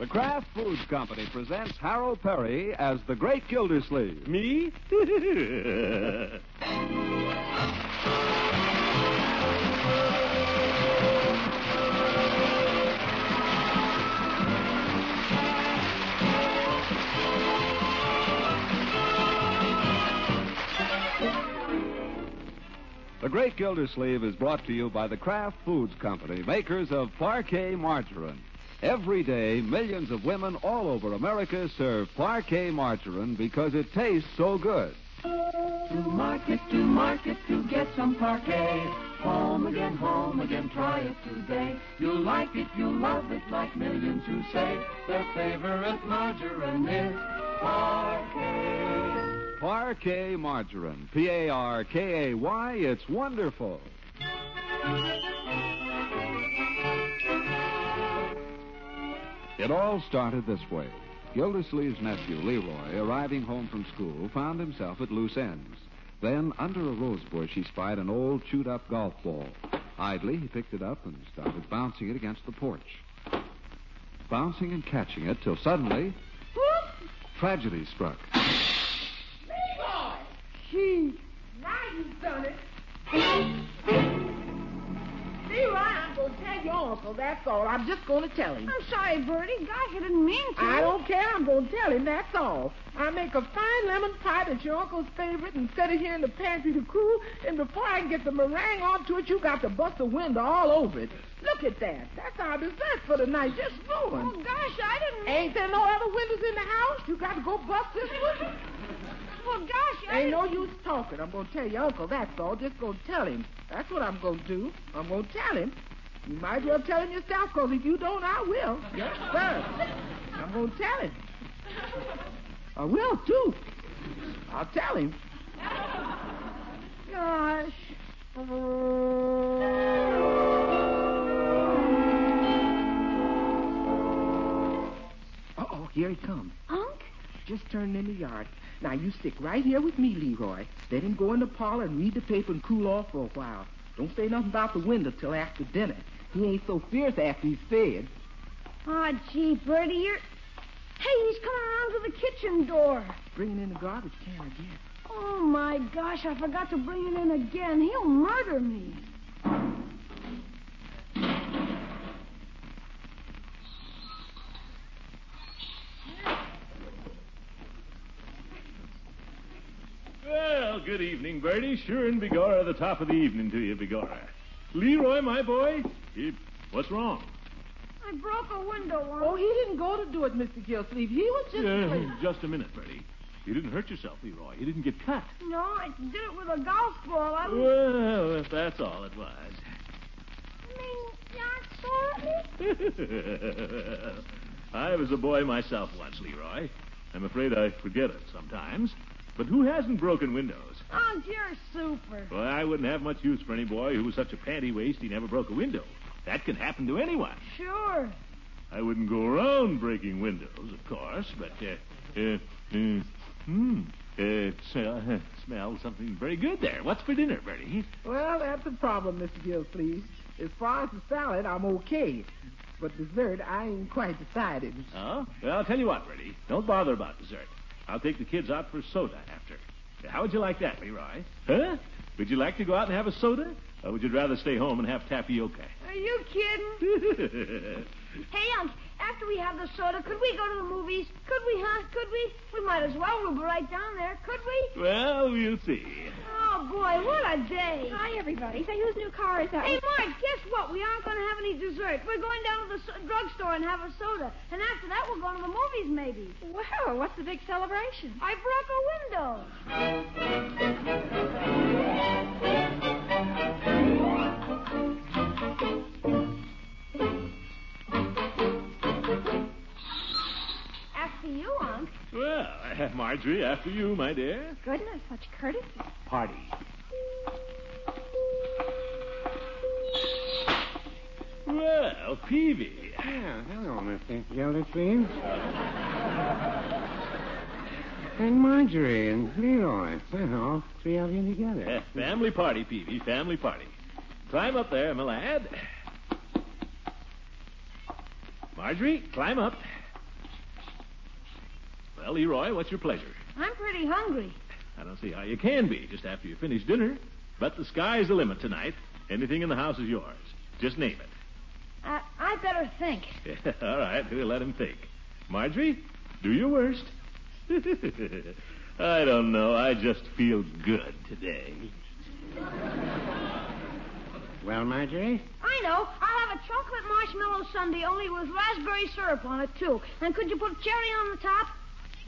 The Kraft Foods Company presents Harold Peary as the Great Gildersleeve. Me? The Great Gildersleeve is brought to you by the Kraft Foods Company, makers of Parkay Margarine. Every day, millions of women all over America serve Parkay Margarine because it tastes so good. To market, to market, to get some Parkay. Home again, home again, try it today. You'll like it, you'll love it, like millions who say their favorite margarine is Parkay. Parkay Margarine. P A R K A Y. It's wonderful. It all started this way. Gildersleeve's nephew, Leroy, arriving home from school, found himself at loose ends. Then, under a rose bush, he spied an old, chewed up golf ball. Idly, he picked it up and started bouncing it against the porch. Bouncing and catching it till suddenly, tragedy struck. Leroy! Gee, now you've done it. Leroy, to tell your uncle, that's all. I'm just going to tell him. I'm sorry, Birdie. Gosh, I didn't mean to. I don't care. I'm going to tell him, that's all. I make a fine lemon pie that's your uncle's favorite and set it here in the pantry to cool, and before I can get the meringue onto it, you got to bust the window all over it. Look at that. That's our dessert for the night, just ruined. Oh, gosh, I didn't mean Ain't there no other windows in the house? You got to go bust this window? Well, gosh, I Ain't no use talking. I'm going to tell your uncle, that's all. Just going to tell him. That's what I'm going to do. I'm going to tell him. You might as well tell him yourself, because if you don't, I will. Yes, sir. I'm going to tell him. I will, too. I'll tell him. Gosh. Uh-oh, here he comes. Unc? Just turning in the yard. Now, you stick right here with me, Leroy. Let him go in the parlor and read the paper and cool off for a while. Don't say nothing about the window till after dinner. He ain't so fierce after he's fed. Oh, gee, Birdie, you're... Hey, he's coming around to the kitchen door. Bringing in the garbage can again. Oh, my gosh, I forgot to bring it in again. He'll murder me. Well, good evening, Birdie. Sure and begorra, the top of the evening to you, begorra. Leroy, my boy, what's wrong? I broke a window, Unc. Oh, he didn't go to do it, Mr. Gillsleeve. He was just Uh, playing. just a minute, Birdie. You didn't hurt yourself, Leroy. You didn't get cut. No, I did it with a golf ball. I was... Well, if that's all it was. I mean, you're sorry? I was a boy myself once, Leroy. I'm afraid I forget it sometimes. But who hasn't broken windows? Unc, you're super. Well, I wouldn't have much use for any boy who was such a panty waist he never broke a window. That can happen to anyone. Sure. I wouldn't go around breaking windows, of course, but, uh, uh, uh hmm, uh, smell, uh, smell something very good there. What's for dinner, Birdie? Well, that's the problem, Mr. Gillsleeve. As far as the salad, I'm okay. But dessert, I ain't quite decided. Oh? Well, I'll tell you what, Birdie. Don't bother about dessert. I'll take the kids out for soda after. How would you like that, Leroy? Huh? Would you like to go out and have a soda? Or would you rather stay home and have tapioca? Are you kidding? Hey, Unc, after we have the soda, could we go to the movies? Could we, huh? Could we? We might as well. We'll be right down there. Could we? well, we'll see. Oh, boy, what a day. Hi, everybody. Say, whose new car is that? Hey, Mark, guess what? We aren't going to have any dessert. We're going down to the so- drugstore and have a soda. And after that, we're going to the movies, maybe. Well, what's the big celebration? I broke a window. After you. Well, Marjorie, after you, my dear. Goodness, such courtesy. Party. Well, Peavey. Yeah, hello, Mr. Gildersleeve. and Marjorie and Leroy. Well, all three of you together. Eh, family party, Peavey, family party. Climb up there, my lad. Marjorie, climb up. Well, Leroy, what's your pleasure? I'm pretty hungry. I don't see how you can be just after you finish dinner. But the sky's the limit tonight. Anything in the house is yours. Just name it. Uh, I better think. All right, we'll let him think. Marjorie, do your worst. I don't know. I just feel good today. Well, Marjorie? I know. I'll have a chocolate marshmallow sundae, only with raspberry syrup on it, too. And could you put cherry on the top?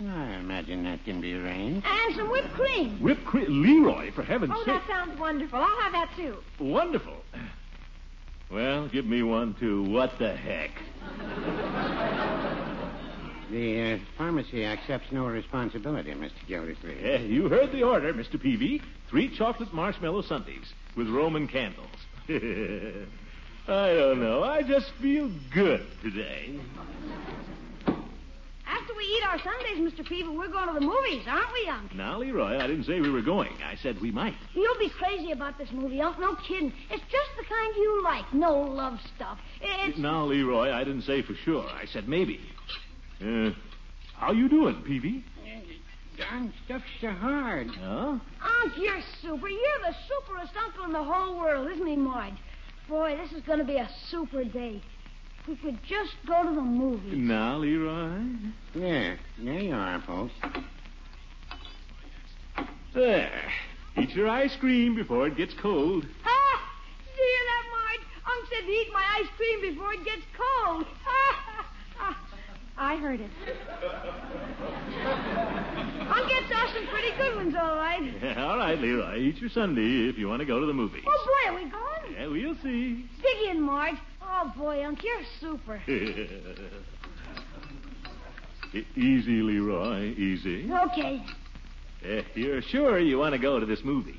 I imagine that can be arranged. And some whipped cream. Whipped cream. Leroy, for heaven's Oh, sake. Oh, that sounds wonderful. I'll have that too. Wonderful. Well, give me one, too. What the heck? The uh, pharmacy accepts no responsibility, Mr. Gildersleeve. Yeah, you heard the order, Mr. Peavey. Three chocolate marshmallow sundaes with Roman candles. I don't know. I just feel good today. After we eat our sundaes, Mr. Peavey, we're going to the movies, aren't we, Unc? Now, Leroy, I didn't say we were going. I said we might. You'll be crazy about this movie, Unc. No kidding. It's just the kind you like. No love stuff. It's... Now, Leroy, I didn't say for sure. I said maybe. Uh, how you doing, Peavey? Darn stuff's so hard. Huh? Unc, you're super. You're the superest uncle in the whole world, isn't he, Marge? Boy, this is going to be a super day. If we could just go to the movies. Now, Leroy. Yeah, there you are, folks. There. Eat your ice cream before it gets cold. Ah! Did you hear that, Marge? Unc said to eat my ice cream before it gets cold. Ah! I heard it. Unc gets us some pretty good ones, all right. Yeah, all right, Leroy. Eat your sundae if you want to go to the movies. Oh, boy, are we going? Yeah, we'll see. Dig in, Marge. Oh, boy, Unc, you're super. E- easy, Leroy. Easy. Okay. Uh, you're sure you want to go to this movie?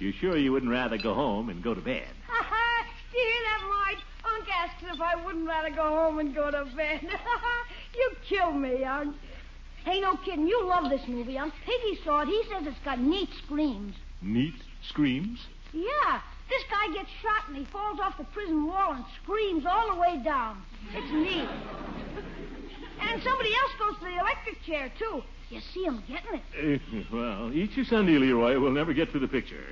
You're sure you wouldn't rather go home and go to bed? Ha ha! Did you hear that, Marge? Unc asked if I wouldn't rather go home and go to bed. you kill me, Unc. Hey, no kidding. You love this movie, Unc. Piggy saw it. He says it's got neat screams. Neat screams? Yeah. This guy gets shot and he falls off the prison wall and screams all the way down. It's neat. And somebody else goes to the electric chair, too. You see him getting it. Uh, well, eat your sundae, Leroy. We'll never get to the picture.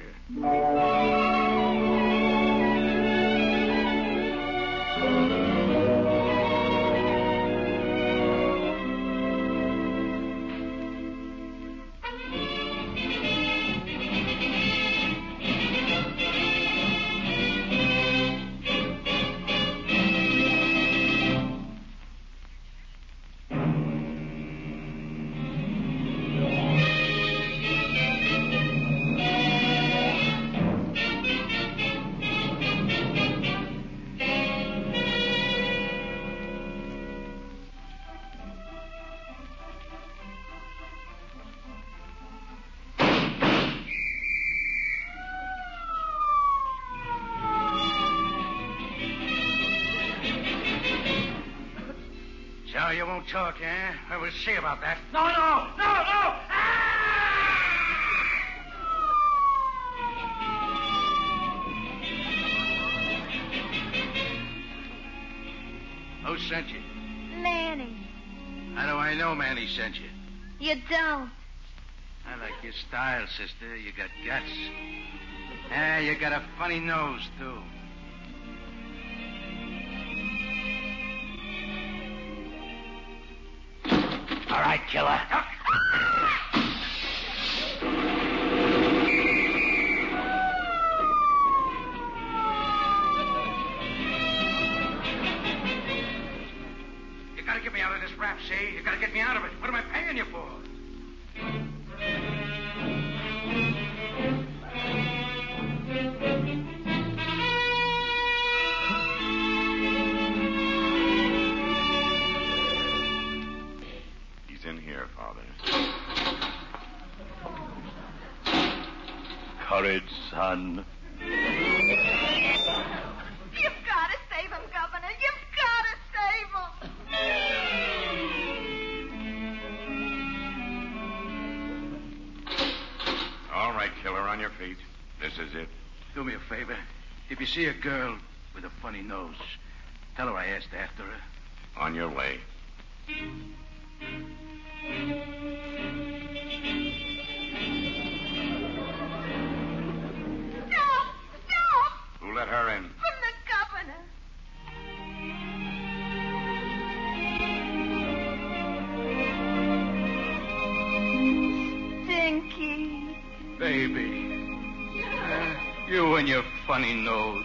You won't talk, eh? Well, we'll see about that. No, no, no, no! Who sent you? Manny, How do I know Manny sent you? you don't. I like your style, sister. You got guts. Ah, you got a funny nose, too. Right, killer. Son. You've got to save him, Governor. You've got to save him. All right, killer, on your feet. This is it. Do me a favor. If you see a girl with a funny nose, tell her I asked after her. On your way. You and your funny nose.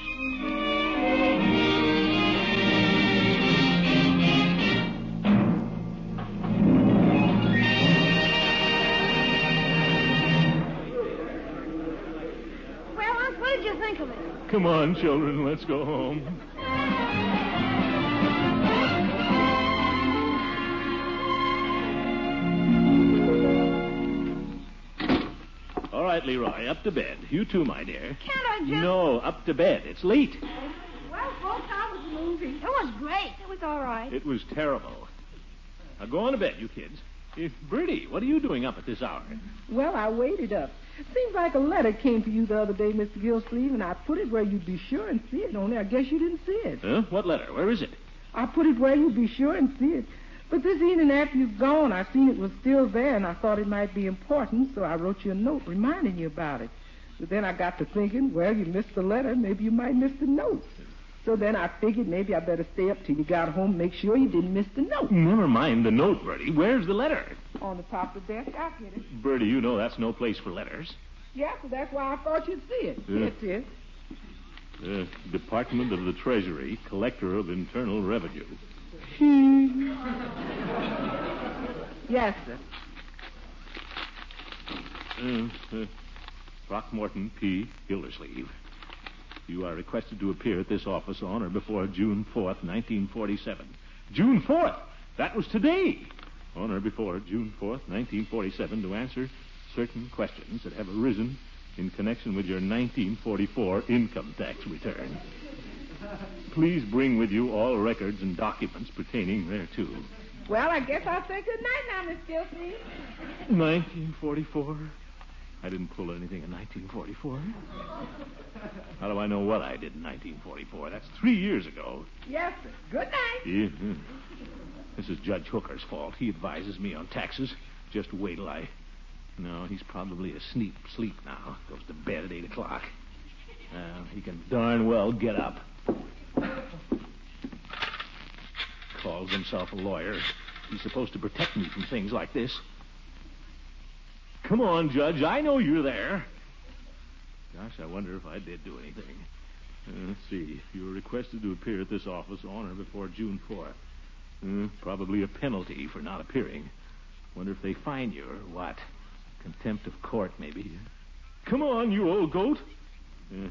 Well, Unc, what did you think of it? Come on, children, let's go home. All right, Leroy, up to bed. You too, my dear. Can't I just... No, up to bed. It's late. Well, folks, how was the movie? It was great. It was all right. It was terrible. Now go on to bed, you kids. Eh, Birdie, what are you doing up at this hour? Well, I waited up. Seems like a letter came to you the other day, Mr. Gillsleeve, and I put it where you'd be sure and see it. Only I guess you didn't see it. Huh? What letter? Where is it? I put it where you'd be sure and see it. But this evening after you've gone, I seen it was still there, and I thought it might be important, so I wrote you a note reminding you about it. But then I got to thinking, well, you missed the letter, maybe you might miss the note. So then I figured maybe I better stay up till you got home, make sure you didn't miss the note. Never mind the note, Birdie. Where's the letter? On the top of the desk, I hid it. Birdie, you know that's no place for letters. Yeah, so that's why I thought you'd see it. Yeah. That's it. Uh, Department of the Treasury, Collector of Internal Revenue. Yes, sir. Uh, uh, Throckmorton P. Gildersleeve. You are requested to appear at this office on or before June 4th, 1947. June 4th? That was today. On or before June 4th, 1947, to answer certain questions that have arisen in connection with your 1944 income tax return. Please bring with you all records and documents pertaining thereto. Well, I guess I'll say good night now, Miss Gilsleeve. 1944? I didn't pull anything in 1944. How do I know what I did in 1944? That's three years ago. Yes, sir. Good night. Yeah. This is Judge Hooker's fault. He advises me on taxes. Just wait till I. No, he's probably asleep sleep now. Goes to bed at 8 o'clock. Uh, he can darn well get up. Calls himself a lawyer. He's supposed to protect me from things like this. Come on, Judge. I know you're there. Gosh, I wonder if I did do anything. Uh, let's see. You were requested to appear at this office on or before June 4th. Uh, probably a penalty for not appearing. Wonder if they fine you or what. Contempt of court, maybe. Come on, you old goat. Uh,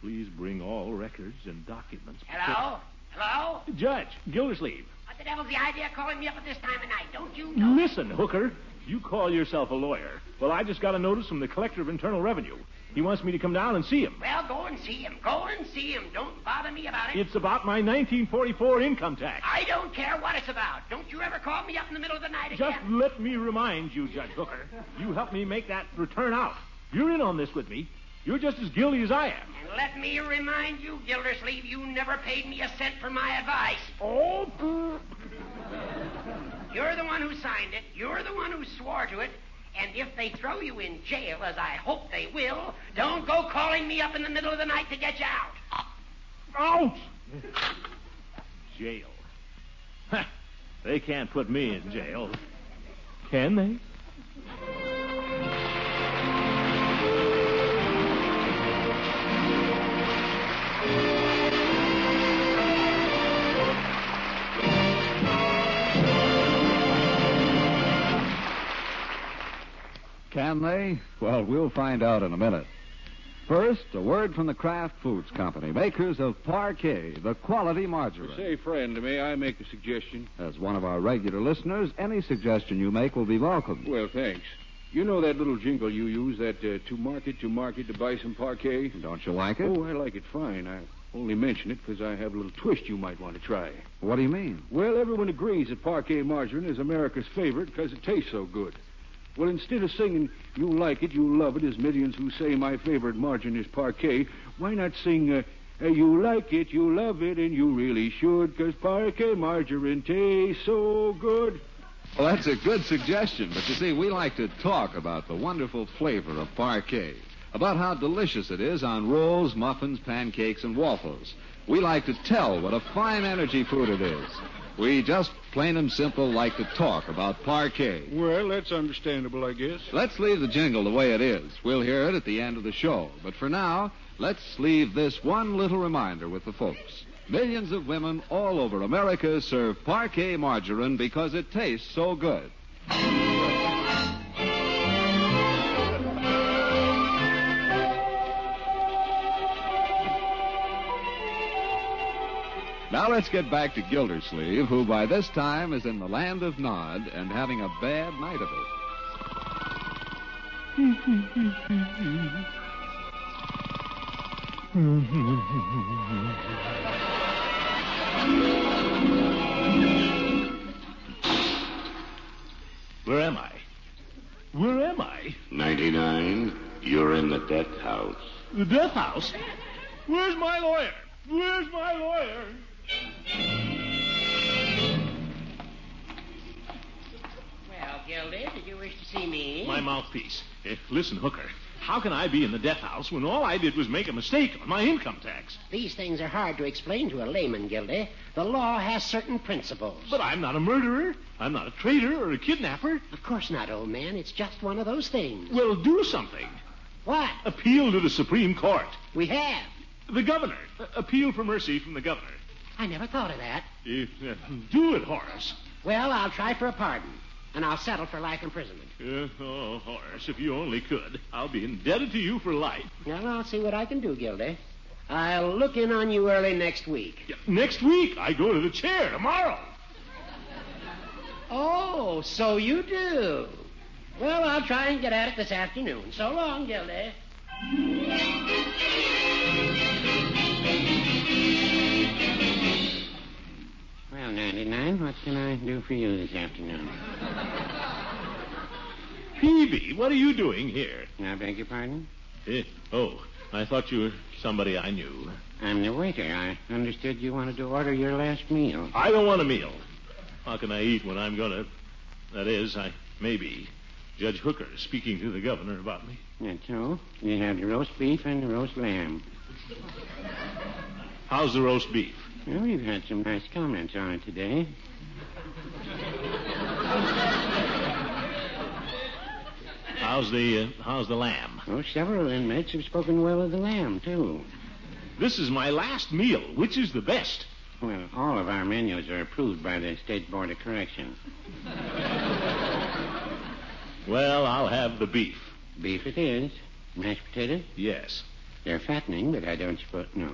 please bring all records and documents. Hello? Hello? Judge, Gildersleeve. What the devil's the idea of calling me up at this time of night? Don't you know? Listen, Hooker. You call yourself a lawyer. Well, I just got a notice from the Collector of Internal Revenue. He wants me to come down and see him. Well, go and see him. Go and see him. Don't bother me about it. It's about my 1944 income tax. I don't care what it's about. Don't you ever call me up in the middle of the night again. Just let me remind you, Judge Hooker. You helped me make that return out. You're in on this with me. You're just as guilty as I am. And let me remind you, Gildersleeve, you never paid me a cent for my advice. Oh, You're the one who signed it. You're the one who swore to it. And if they throw you in jail, as I hope they will, don't go calling me up in the middle of the night to get you out. Ouch! Jail. They can't put me in jail. Can they? Can they? Well, we'll find out in a minute. First, a word from the Kraft Foods Company, makers of Parkay, the quality margarine. Say, friend, may I make a suggestion? As one of our regular listeners, any suggestion you make will be welcome. Well, thanks. You know that little jingle you use, that uh, to market, to market, to buy some Parkay? Don't you like it? Oh, I like it fine. I only mention it because I have a little twist you might want to try. What do you mean? Well, everyone agrees that Parkay margarine is America's favorite because it tastes so good. Well, instead of singing "You like it, you love it," as millions who say my favorite margarine is Parkay, why not sing uh, "You like it, you love it, and you really should," because Parkay margarine tastes so good. Well, that's a good suggestion, but you see, we like to talk about the wonderful flavor of Parkay. about how delicious it is on rolls, muffins, pancakes, and waffles. We like to tell what a fine energy food it is. We just plain and simple like to talk about Parkay. Well, that's understandable, I guess. Let's leave the jingle the way it is. We'll hear it at the end of the show. But for now, let's leave this one little reminder with the folks. Millions of women all over America serve Parkay margarine because it tastes so good. Now let's get back to Gildersleeve, who by this time is in the land of Nod and having a bad night of it. Where am I? Where am I? 99, you're in the death house. The death house? Where's my lawyer? Where's my lawyer? Gildy, did you wish to see me? My mouthpiece. Eh, listen, Hooker. How can I be in the death house when all I did was make a mistake on my income tax? These things are hard to explain to a layman, Gildy. The law has certain principles. But I'm not a murderer. I'm not a traitor or a kidnapper. Of course not, old man. It's just one of those things. Well, do something. What? Appeal to the Supreme Court. We have. The governor. Appeal for mercy from the governor. I never thought of that. Uh, do it, Horace. Well, I'll try for a pardon, and I'll settle for life imprisonment. Uh, oh, Horace, if you only could. I'll be indebted to you for life. Well, I'll see what I can do, Gildy. I'll look in on you early next week. Yeah, next week, I go to the chair tomorrow. Oh, so you do. Well, I'll try and get at it this afternoon. So long, Gildy. Well, 99, what can I do for you this afternoon? Peavey, what are you doing here? I beg your pardon? Eh, oh, I thought you were somebody I knew. I'm the waiter. I understood you wanted to order your last meal. I don't want a meal. How can I eat when I'm going to. That is, I may be. Judge Hooker is speaking to the governor about me. That's so. You have the roast beef and the roast lamb. How's the roast beef? Well, we've had some nice comments on it today. How's the uh, how's the lamb? Oh, several inmates have spoken well of the lamb, too. This is my last meal. Which is the best? Well, all of our menus are approved by the State Board of Correction. Well, I'll have the beef. Beef it is. Mashed potatoes? Yes. They're fattening, but I don't suppose. No.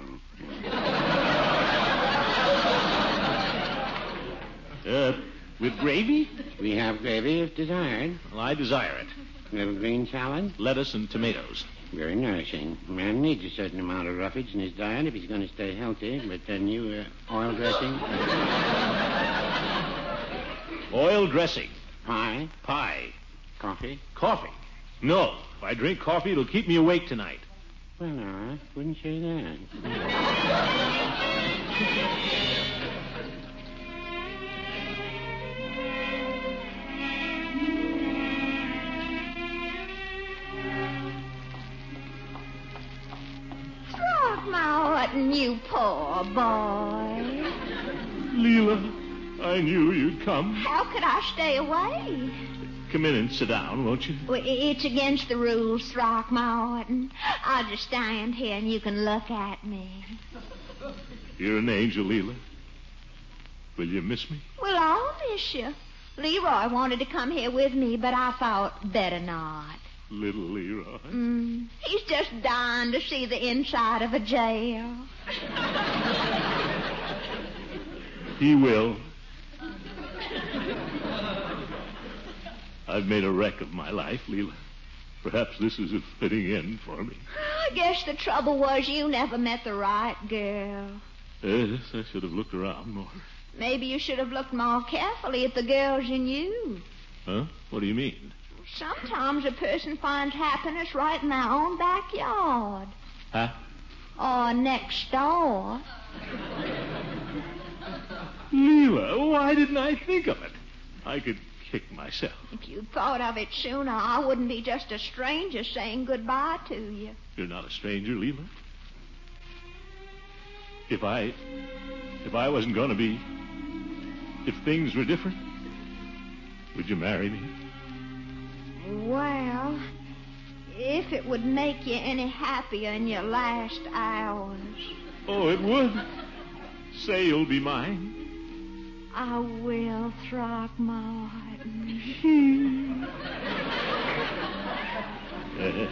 Uh, with gravy? We have gravy if desired. Well, I desire it. Little green salad? Lettuce and tomatoes. Very nourishing. Man needs a certain amount of roughage in his diet if he's going to stay healthy. But then you, uh, oil dressing? Oil dressing. Pie? Pie. Coffee? Coffee. No. If I drink coffee, it'll keep me awake tonight. Well, I wouldn't say that. You poor boy. Leila, I knew you'd come. How could I stay away? Come in and sit down, won't you? Well, It's against the rules, Throckmorton. I'll just stand here and you can look at me. You're an angel, Leila. Will you miss me? Well, I'll miss you. Leroy wanted to come here with me, but I thought better not. Little Leroy. Mm, he's just dying to see the inside of a jail. He will. I've made a wreck of my life, Leila. Perhaps this is a fitting end for me. I guess the trouble was you never met the right girl. Yes, I should have looked around more. Maybe you should have looked more carefully at the girls you knew. Huh? What do you mean? Sometimes a person finds happiness right in their own backyard. Huh? Or next door. Leila, why didn't I think of it? I could kick myself. If you'd thought of it sooner, I wouldn't be just a stranger saying goodbye to you. You're not a stranger, Leila. If I. If I wasn't going to be. If things were different, would you marry me? Well, if it would make you any happier in your last hours, Oh, it would. Say you'll be mine. I will, Throckmorton. Uh,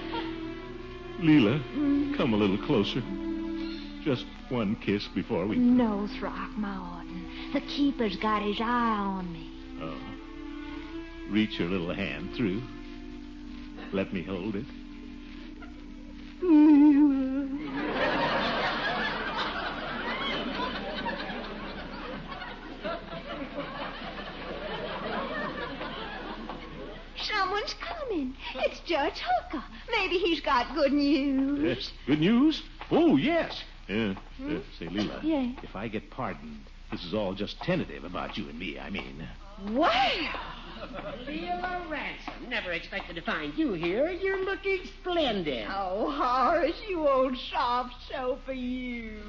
Leila, come a little closer. Just one kiss before we. no, Throckmorton. The keeper's got his eye on me. Oh. Reach your little hand through. Let me hold it. Someone's coming. It's Judge Hooker. Maybe he's got good news. Yes. Good news? Oh, yes. Uh, uh, say, Leila. Yeah. If I get pardoned, this is all just tentative about you and me, I mean. Wow! Leila Ransom. Never expected to find you here. You're looking splendid. Oh, Horace, you old soft soap of you.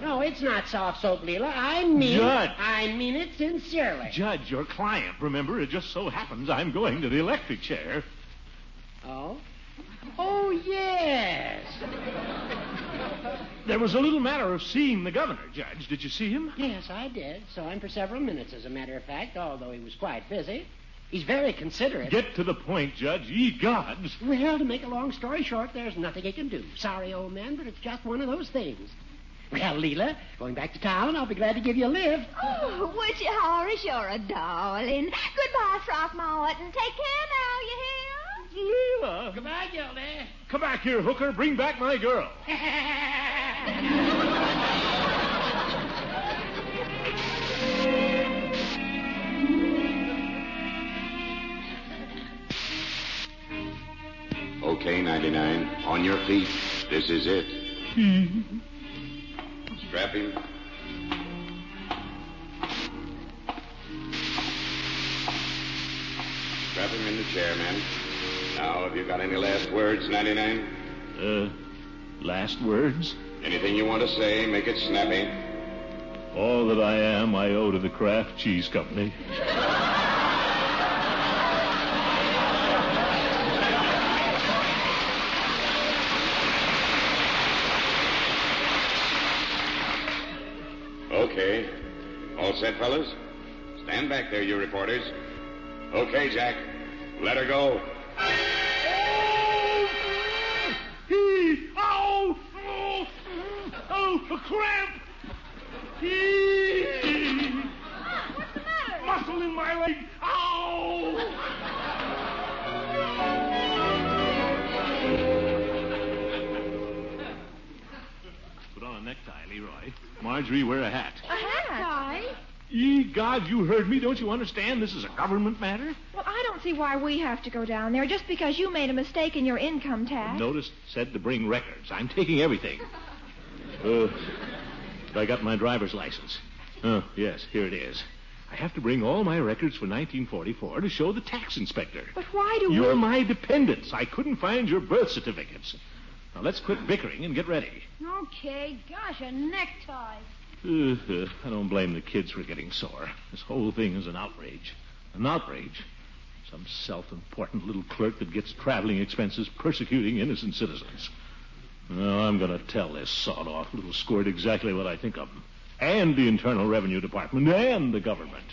No, it's not soft soap, Leila. I mean Judge. I mean it sincerely. Judge, your client, remember, it just so happens I'm going to the electric chair. Oh? Oh, yes. There was a little matter of seeing the governor, Judge. Did you see him? Yes, I did. Saw him for several minutes, as a matter of fact, although he was quite busy. He's very considerate. Get to the point, Judge. Ye gods. Well, to make a long story short, there's nothing he can do. Sorry, old man, but it's just one of those things. Well, Leila, going back to town, I'll be glad to give you a lift. Oh, would you, Horace? You're a darling. Goodbye, Throckmorton. Take care now, you hear? Leila. Goodbye, Gildy. Come back here, Hooker. Bring back my girl. Okay, 99. On your feet. This is it. Strap him. Strap him in the chair, man. Now, have you got any last words, 99? Uh, last words? Anything you want to say, make it snappy. All that I am, I owe to the Kraft Cheese Company. Okay. All set, fellas? Stand back there, you reporters. Okay, Jack. Let her go. Oh, a cramp! Eee! Muscle in my leg! Ow! Put on a necktie, Leroy. Marjorie, wear a hat. A hat? Ye God, you heard me. Don't you understand? This is a government matter. Well, I don't see why we have to go down there just because you made a mistake in your income tax. Notice said to bring records. I'm taking everything. Uh, I got my driver's license. Oh, yes, here it is. I have to bring all my records for 1944 to show the tax inspector. But why do You're we... my dependents. I couldn't find your birth certificates. Now let's quit bickering and get ready. Okay, gosh, a necktie. Uh, I don't blame the kids for getting sore. This whole thing is an outrage. An outrage. Some self-important little clerk that gets traveling expenses persecuting innocent citizens. I'm going to tell this sawed-off little squirt exactly what I think of him. And the Internal Revenue Department and the government.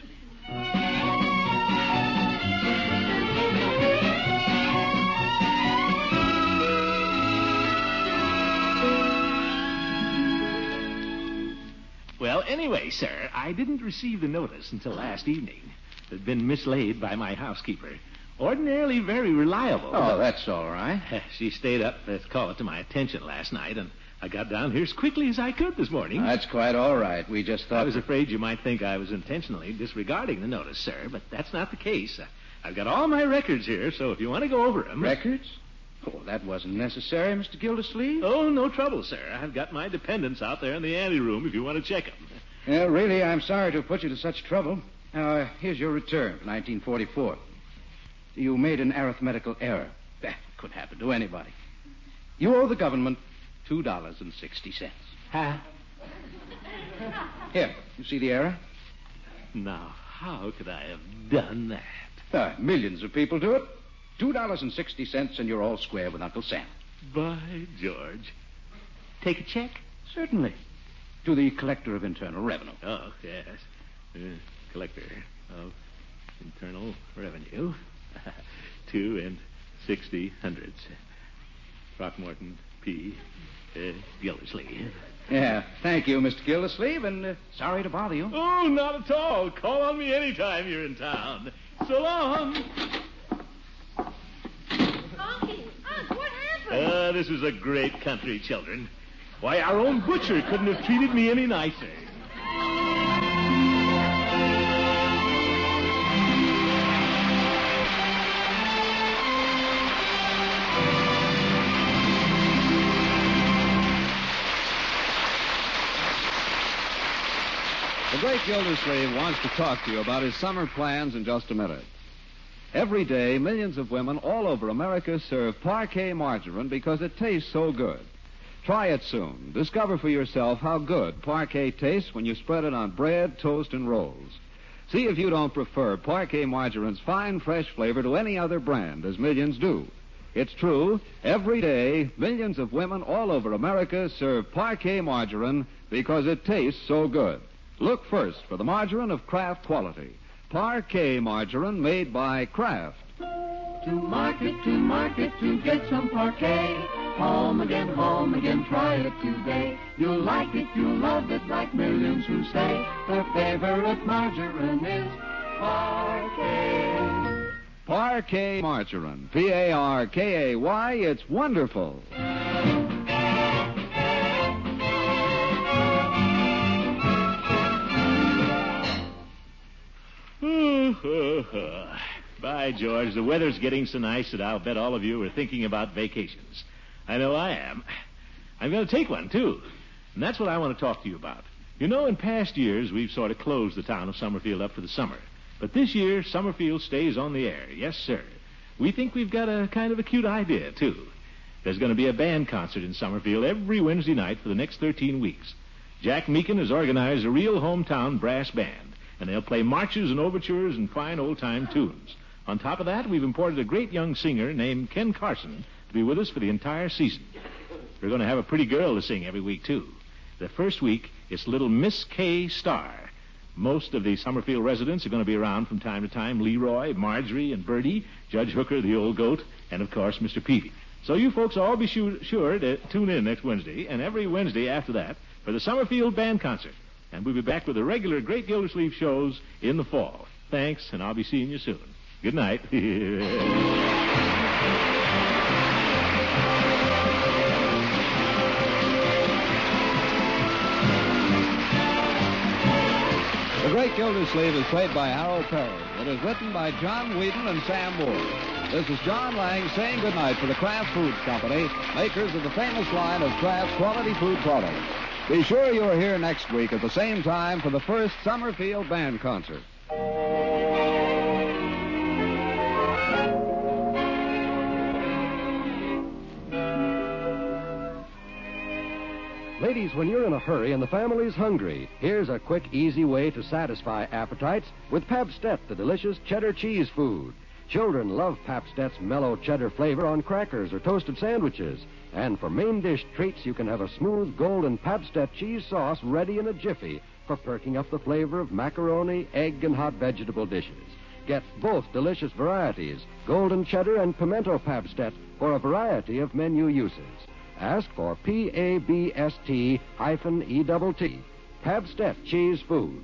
Well, anyway, sir, I didn't receive the notice until last evening. It had been mislaid by my housekeeper. Ordinarily very reliable. Oh, that's all right. She stayed up to call it to my attention last night, and I got down here as quickly as I could this morning. That's quite all right. We just thought. I was afraid you might think I was intentionally disregarding the notice, sir, but that's not the case. I've got all my records here, so if you want to go over them. Records? Oh, that wasn't necessary, Mr. Gildersleeve. Oh, no trouble, sir. I've got my dependents out there in the anteroom if you want to check them. Yeah, really, I'm sorry to have put you to such trouble. Now, uh, here's your return for 1944. You made an arithmetical error. That could happen to anybody. You owe the government $2.60. Huh? Here, you see the error? Now, how could I have done that? Uh, millions of people do it. $2.60 and you're all square with Uncle Sam. By George. Take a check? Certainly. To the Collector of Internal Revenue. Oh, yes. Uh, collector of Internal Revenue. Two and sixty hundreds. Throckmorton P. Uh, Gildersleeve. Yeah, thank you, Mr. Gildersleeve, and uh, sorry to bother you. Oh, not at all. Call on me anytime you're in town. So long. Unky, Unc, what happened? Uh, this is a great country, children. Why, our own butcher couldn't have treated me any nicer. The great Gildersleeve wants to talk to you about his summer plans in just a minute. Every day, millions of women all over America serve Parkay margarine because it tastes so good. Try it soon. Discover for yourself how good Parkay tastes when you spread it on bread, toast, and rolls. See if you don't prefer Parkay margarine's fine, fresh flavor to any other brand, as millions do. It's true. Every day, millions of women all over America serve Parkay margarine because it tastes so good. Look first for the margarine of Kraft quality. Parkay margarine made by Kraft. To market, to market, to get some Parkay. Home again, home again, try it today. You'll like it, you'll love it, like millions who say their favorite margarine is Parkay. Parkay margarine. P A R K A Y. It's wonderful. By George, the weather's getting so nice that I'll bet all of you are thinking about vacations. I know I am. I'm going to take one, too. And that's what I want to talk to you about. You know, in past years, we've sort of closed the town of Summerfield up for the summer. But this year, Summerfield stays on the air. Yes, sir. We think we've got a kind of a cute idea, too. There's going to be a band concert in Summerfield every Wednesday night for the next 13 weeks. Jack Meakin has organized a real hometown brass band, and they'll play marches and overtures and fine old-time tunes. On top of that, we've imported a great young singer named Ken Carson to be with us for the entire season. We're going to have a pretty girl to sing every week, too. The first week, it's little Miss Kay Starr. Most of the Summerfield residents are going to be around from time to time. Leroy, Marjorie, and Birdie, Judge Hooker, the old goat, and, of course, Mr. Peavey. So you folks all be sure, sure to tune in next Wednesday, and every Wednesday after that, for the Summerfield Band Concert. And we'll be back with the regular Great Gildersleeve shows in the fall. Thanks, and I'll be seeing you soon. Good night. The Great Gildersleeve is played by Harold Peary. It is written by John Whedon and Sam Moore. This is John Laing saying goodnight for the Kraft Foods Company, makers of the famous line of Kraft quality food products. Be sure you are here next week at the same time for the first Summerfield Band Concert. Ladies, when you're in a hurry and the family's hungry, here's a quick, easy way to satisfy appetites with Pabstet, the delicious cheddar cheese food. Children love Pabstet's mellow cheddar flavor on crackers or toasted sandwiches. And for main dish treats, you can have a smooth golden Pabstet cheese sauce ready in a jiffy for perking up the flavor of macaroni, egg, and hot vegetable dishes. Get both delicious varieties, golden cheddar and pimento Pabstet, for a variety of menu uses. Ask for P A B S T hyphen E double T. Pabstet cheese food.